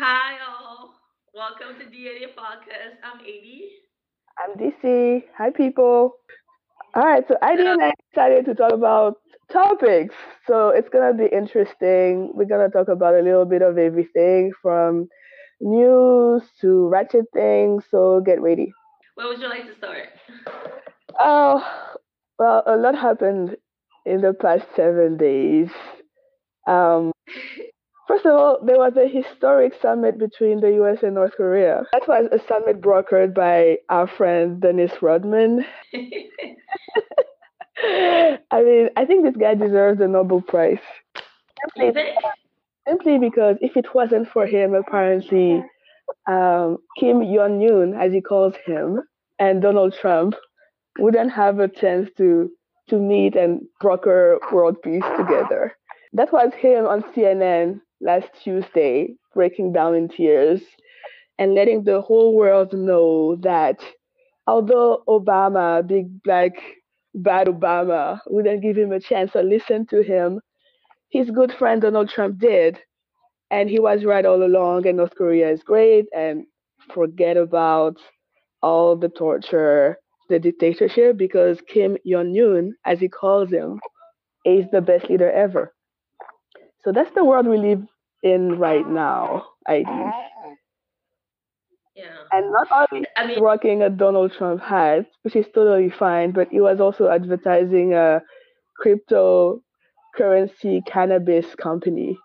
Hi. All. Welcome to DNA Podcast. I'm Adi. I'm DC. Hi, people. All right, so So, and I decided to talk about topics. So it's gonna be interesting. We're gonna talk about a little bit of everything from news to ratchet things. So get ready. where would you like to start? Oh, well, a lot happened in the past seven days. Um, first of all, there was a historic summit between the US and North Korea. That was a summit brokered by our friend Dennis Rodman. I mean, I think this guy deserves the Nobel Prize. Simply, simply because if it wasn't for him, apparently, um, Kim Jong Un, as he calls him, and Donald Trump wouldn't have a chance to to meet and broker world peace together. That was him on CNN last Tuesday, breaking down in tears and letting the whole world know that although Obama, big black bad Obama, wouldn't give him a chance or listen to him, his good friend Donald Trump did. And he was right all along, and North Korea is great, and forget about all the torture, the dictatorship, because Kim Jong Un, as he calls him, is the best leader ever. So that's the world we live in right now, I think. Yeah. And not only I mean, rocking a Donald Trump hat, which is totally fine, but he was also advertising a cryptocurrency cannabis company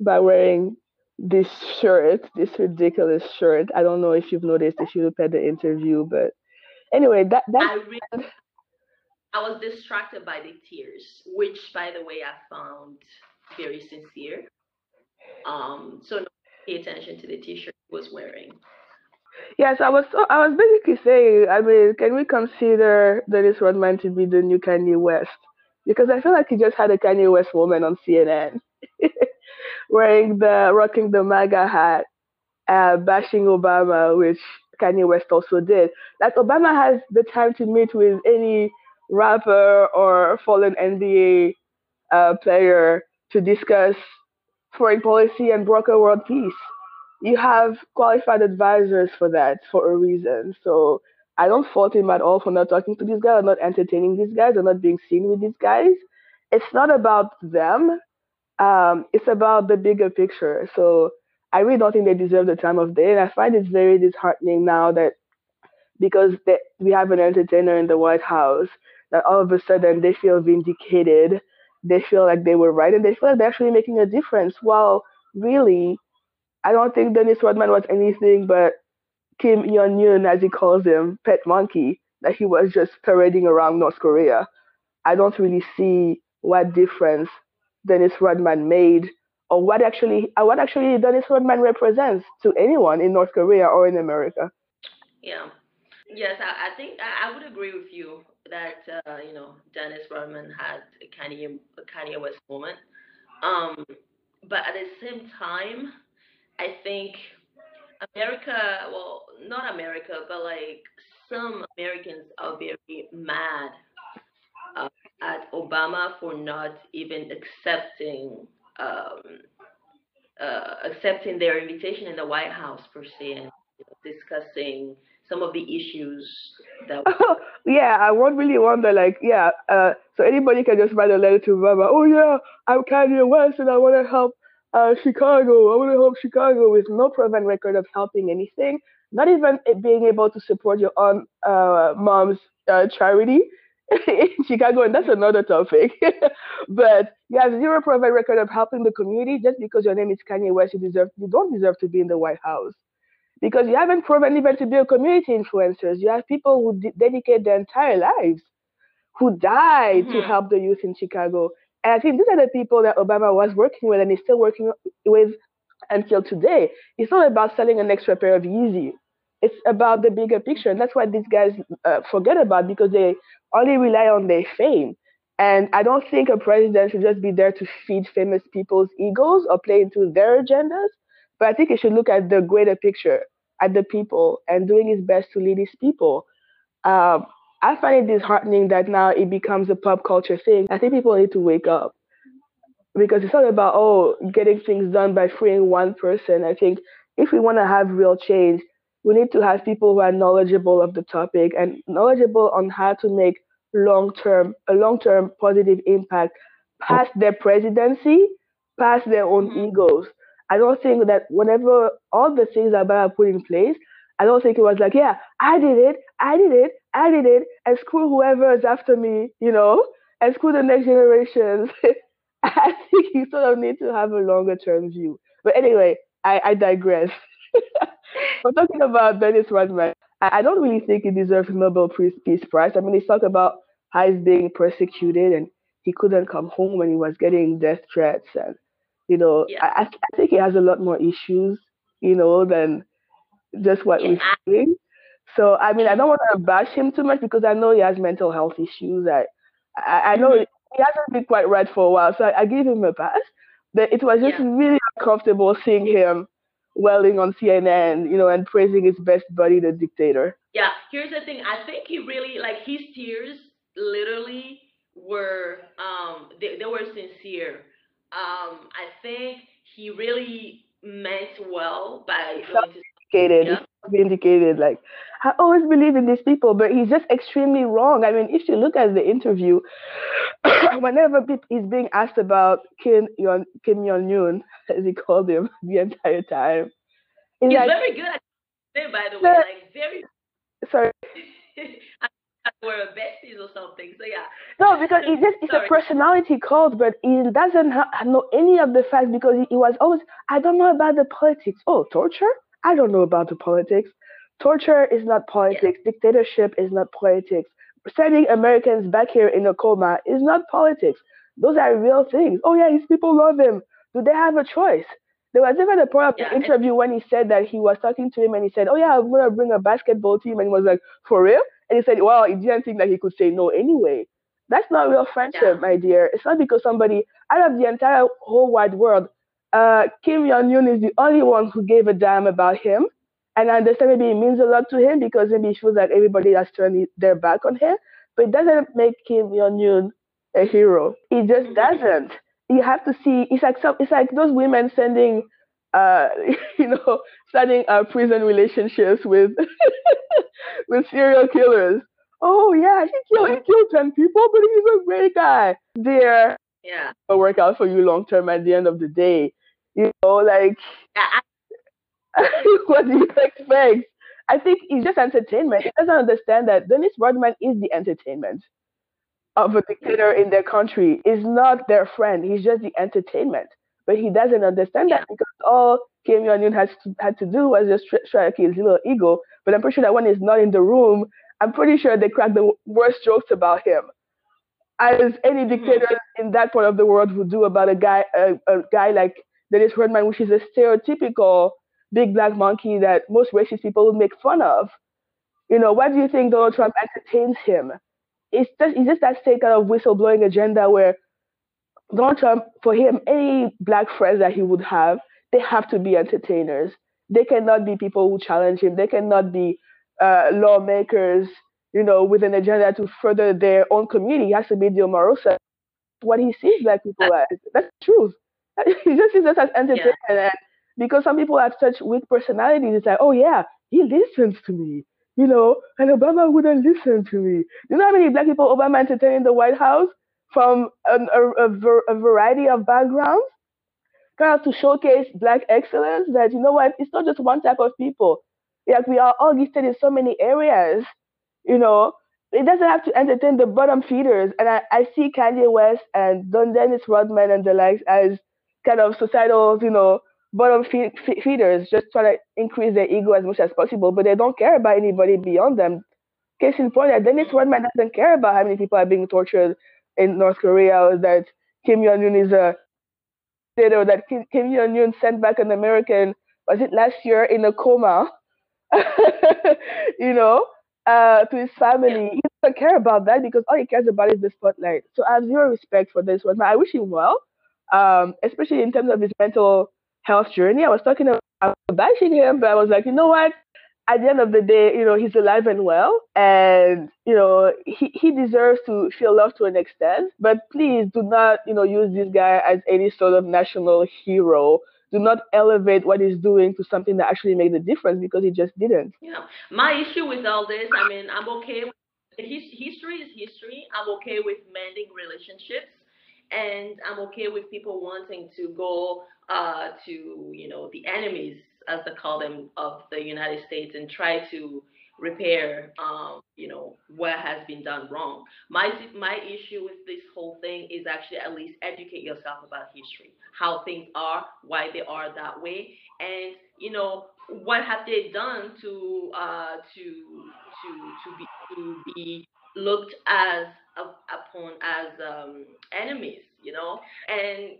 by wearing this shirt, this ridiculous shirt. I don't know if you've noticed if you look at the interview, but anyway, that that I really, I was distracted by the tears, which, by the way, I found very sincere. Um, so pay attention to the T-shirt he was wearing. yes, I was I was basically saying, I mean, can we consider Dennis Rodman to be the new Kanye West? Because I feel like he just had a Kanye West moment on CNN, wearing the rocking the MAGA hat, uh, bashing Obama, which Kanye West also did. Like Obama has the time to meet with any rapper or fallen NBA uh, player to discuss foreign policy and broker world peace. You have qualified advisors for that for a reason. So I don't fault him at all for not talking to these guys or not entertaining these guys or not being seen with these guys. It's not about them. Um, it's about the bigger picture. So I really don't think they deserve the time of day. And I find it very disheartening now that because they, we have an entertainer in the White House, that all of a sudden they feel vindicated. They feel like they were right and they feel like they're actually making a difference. While really, I don't think Dennis Rodman was anything but Kim Jong Un, as he calls him, pet monkey, that he was just parading around North Korea. I don't really see what difference Dennis Rodman made or what actually uh, what actually Dennis Rodman represents to anyone in North Korea or in America. Yeah. Yes, I, I think I, I would agree with you that uh, you know Dennis Rodman had a Kanye a Kanye West moment. Um, but at the same time, I think America, well, not America, but like some Americans are very mad uh, at Obama for not even accepting um, uh, accepting their invitation in the White House per se and you know, discussing some of the issues that yeah, I would really wonder, like, yeah, uh, so anybody can just write a letter to Obama. Oh yeah, I'm Kanye West and I want to help uh, Chicago. I want to help Chicago with no proven record of helping anything. Not even being able to support your own uh, mom's uh, charity in Chicago, and that's another topic. but you have zero proven record of helping the community just because your name is Kanye West. You deserve, you don't deserve to be in the White House because you haven't proven even to be a community influencers. You have people who de- dedicate their entire lives, who die to Mhm. help the youth in Chicago. And I think these are the people that Obama was working with and is still working with until today. It's not about selling an extra pair of Yeezy. It's about the bigger picture. And that's what these guys uh, forget about because they only rely on their fame. And I don't think a president should just be there to feed famous people's egos or play into their agendas. But I think he should look at the greater picture, at the people, and doing his best to lead his people. Um, I find it disheartening that now it becomes a pop culture thing. I think people need to wake up. because it's not about oh getting things done by freeing one person. I think if we want to have real change, we need to have people who are knowledgeable of the topic and knowledgeable on how to make long term a long term positive impact past their presidency, past their own Mhm. egos. I don't think that whenever all the things that put in place, I don't think it was like, yeah, I did it, I did it, I did it, and screw whoever is after me, you know, and screw the next generations. I think you sort of need to have a longer term view. But anyway, I, I digress. We're talking about Dennis Rodman. I, I don't really think he deserves Nobel Peace Peace Prize. I mean, he's talked about how he's being persecuted and he couldn't come home when he was getting death threats. And, you know, Yeah. I, I think he has a lot more issues, you know, than just what Yeah. we're seeing. So, I mean, I don't want to bash him too much because I know he has mental health issues. I, I, I know Mhm. he hasn't been quite right for a while, so I, I give him a pass. But it was just Yeah. really uncomfortable seeing him welling on CNN, you know, and praising his best buddy, the dictator. Yeah, here's the thing. I think he really like his tears literally were um they, they were sincere. Um I think he really meant well by going to Vindicated, yeah. vindicated. Like I always believe in these people, but he's just extremely wrong. I mean, if you look at the interview, whenever he's being asked about Kim Yon Kim Jong Un, as he called him the entire time, he's He's like, very good at it, by the way, "No, like very sorry, we're besties or something. So yeah. No, because it's just it's a personality cult, but he doesn't ha- know any of the facts because he, he was always I don't know about the politics. Oh, torture? I don't know about the politics. Torture is not politics. Dictatorship is not politics. Sending Americans back here in a coma is not politics. Those are real things. Oh yeah, his people love him. Do they have a choice? There was even a part of the and- interview when he said that he was talking to him and he said, "Oh yeah, I'm gonna bring a basketball team," and he was like, "For real?" And he said, "Well, he didn't think that he could say no anyway." That's not real friendship, Yeah. my dear. It's not because somebody out of the entire whole wide world, uh, Kim Jong Un is the only one who gave a damn about him. And I understand maybe it means a lot to him because maybe he feels like everybody has turned their back on him. But it doesn't make Kim Jong Un a hero. It just Mhm. doesn't. You have to see. It's like some, it's like those women sending, uh, you know, starting uh, prison relationships with with serial killers. Oh yeah, he killed he killed ten people, but he's a great guy. There, Yeah. will work out for you long term at the end of the day. You know, like I, what do you expect? I think it's just entertainment. He doesn't understand that Dennis Rodman is the entertainment of a dictator in their country. Is not their friend. He's just the entertainment. But he doesn't understand that because all Kim Jong Un has to, had to do was just try, to kill his little ego. But I'm pretty sure that when he's not in the room, I'm pretty sure they crack the worst jokes about him, as any mm-hmm. dictator in that part of the world would do about a guy, a, a guy like Dennis Rodman, which is a stereotypical big black monkey that most racist people would make fun of. You know, why do you think Donald Trump entertains him? It's just it's just that same kind of whistleblowing agenda where Donald Trump, for him, any black friends that he would have, they have to be entertainers. They cannot be people who challenge him. They cannot be uh, lawmakers, you know, with an agenda to further their own community. He has to be the Omarosa. What he sees black people as. That's the truth. He just sees us as entertainment. And because some people have such weak personalities, it's like, oh yeah, he listens to me, you know, and Obama wouldn't listen to me. You know how many black people Obama entertained in the White House from an, a, a, a variety of backgrounds? Kind of to showcase black excellence that, you know what, it's not just one type of people. Like we are all gifted in so many areas, you know. It doesn't have to entertain the bottom feeders. And I, I see Kanye West and Don Dennis Rodman and the likes as kind of societal, you know, bottom feed, fe- feeders, just trying to increase their ego as much as possible, but they don't care about anybody beyond them. Case in point, Dennis Rodman doesn't care about how many people are being tortured in North Korea, or that Kim Jong Un is a dictator, that Kim, Kim Jong Un sent back an American, was it last year, in a coma, you know, uh, to his family. He doesn't care about that because all he cares about is the spotlight. So I have zero respect for this Rodman. I wish him well, um, especially in terms of his mental health journey. I was talking about was bashing him, but I was like, you know what? At the end of the day, you know, he's alive and well, and you know, he, he deserves to feel loved to an extent. But please do not, you know, use this guy as any sort of national hero. Do not elevate what he's doing to something that actually made a difference because he just didn't. Yeah, my issue with all this, I mean, I'm okay. With, his history is history. I'm okay with mending relationships and I'm okay with people wanting to go uh, to you know the enemies as they call them, of the United States and try to repair, um, you know, what has been done wrong. My my issue with this whole thing is actually at least educate yourself about history, how things are, why they are that way, and you know what have they done to uh, to to to be to be looked as upon as um, enemies, you know, and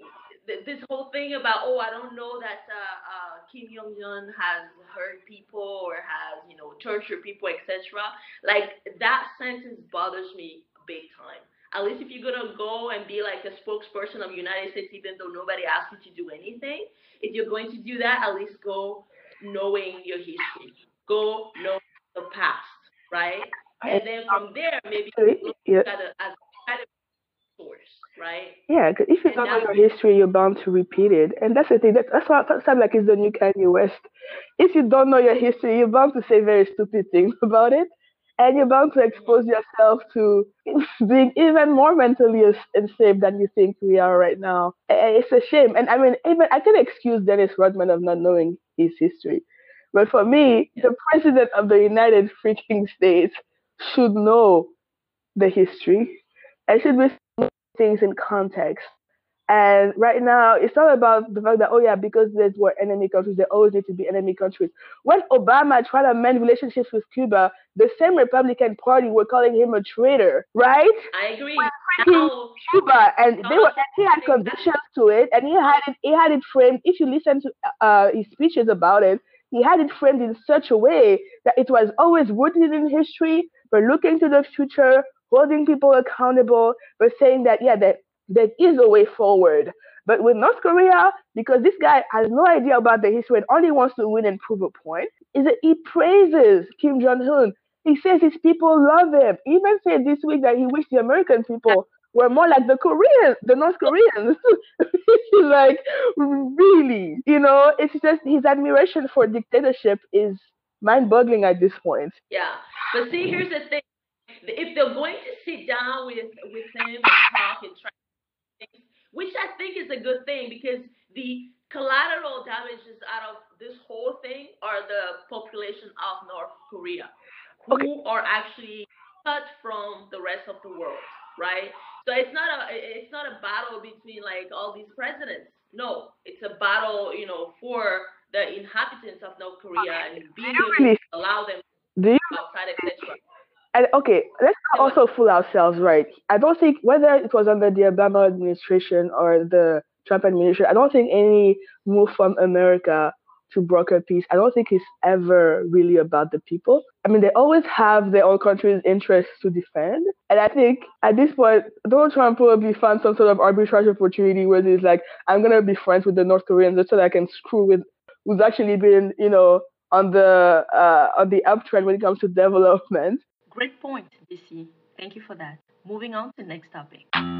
this whole thing about oh I don't know that uh, uh, Kim Jong Un has hurt people or has you know tortured people etc. Like that sentence bothers me big time. At least if you're gonna go and be like a spokesperson of United States, even though nobody asked you to do anything, if you're going to do that, at least go knowing your history, go know the past, right? And then from there, maybe look at it as kind of source right? Yeah, because if you don't know your history, you're bound to repeat it. And that's the thing. That's, that's why it sounds like it's the new Kanye West. If you don't know your history, you're bound to say very stupid things about it. And you're bound to expose yourself to being even more mentally unsafe than you think we are right now. It's a shame. And I mean, even I can excuse Dennis Rodman of not knowing his history. But for me, the president of the United freaking States should know the history and should be things in context. And right now, it's not about the fact that, oh, yeah, because there's were enemy countries, they always need to be enemy countries. When Obama tried to mend relationships with Cuba, the same Republican Party were calling him a traitor, right? I agree. Now, Cuba, and they were, and he had conditions to it, and he had it, he had it framed. If you listen to uh, his speeches about it, he had it framed in such a way that it was always rooted in history, but looking to the future, holding people accountable, but saying that, yeah, that there is a way forward. But with North Korea, because this guy has no idea about the history and only wants to win and prove a point, is that he praises Kim Jong Un. He says his people love him. He even said this week that he wished the American people were more like the Koreans, the North Koreans. like, really, you know, it's just his admiration for dictatorship is mind-boggling at this point. Yeah, but see, here's the thing: if they're going to sit down with with him and talk and try things, which I think is a good thing because the collateral damages out of this whole thing are the population of North Korea, who okay. are actually cut from the rest of the world, right? So it's not a it's not a battle between like all these presidents. No, it's a battle, you know, for the inhabitants of North Korea and being able to allow them outside, etc. And okay, let's also fool ourselves, right? I don't think whether it was under the Obama administration or the Trump administration, I don't think any move from America to broker peace, I don't think it's ever really about the people. I mean, they always have their own country's interests to defend. And I think at this point, Donald Trump probably found some sort of arbitrage opportunity where he's like, I'm going to be friends with the North Koreans just so that I can screw with who's actually been, you know, on the uh, on the uptrend when it comes to development. Great point, DC. Thank you for that. Moving on to next topic.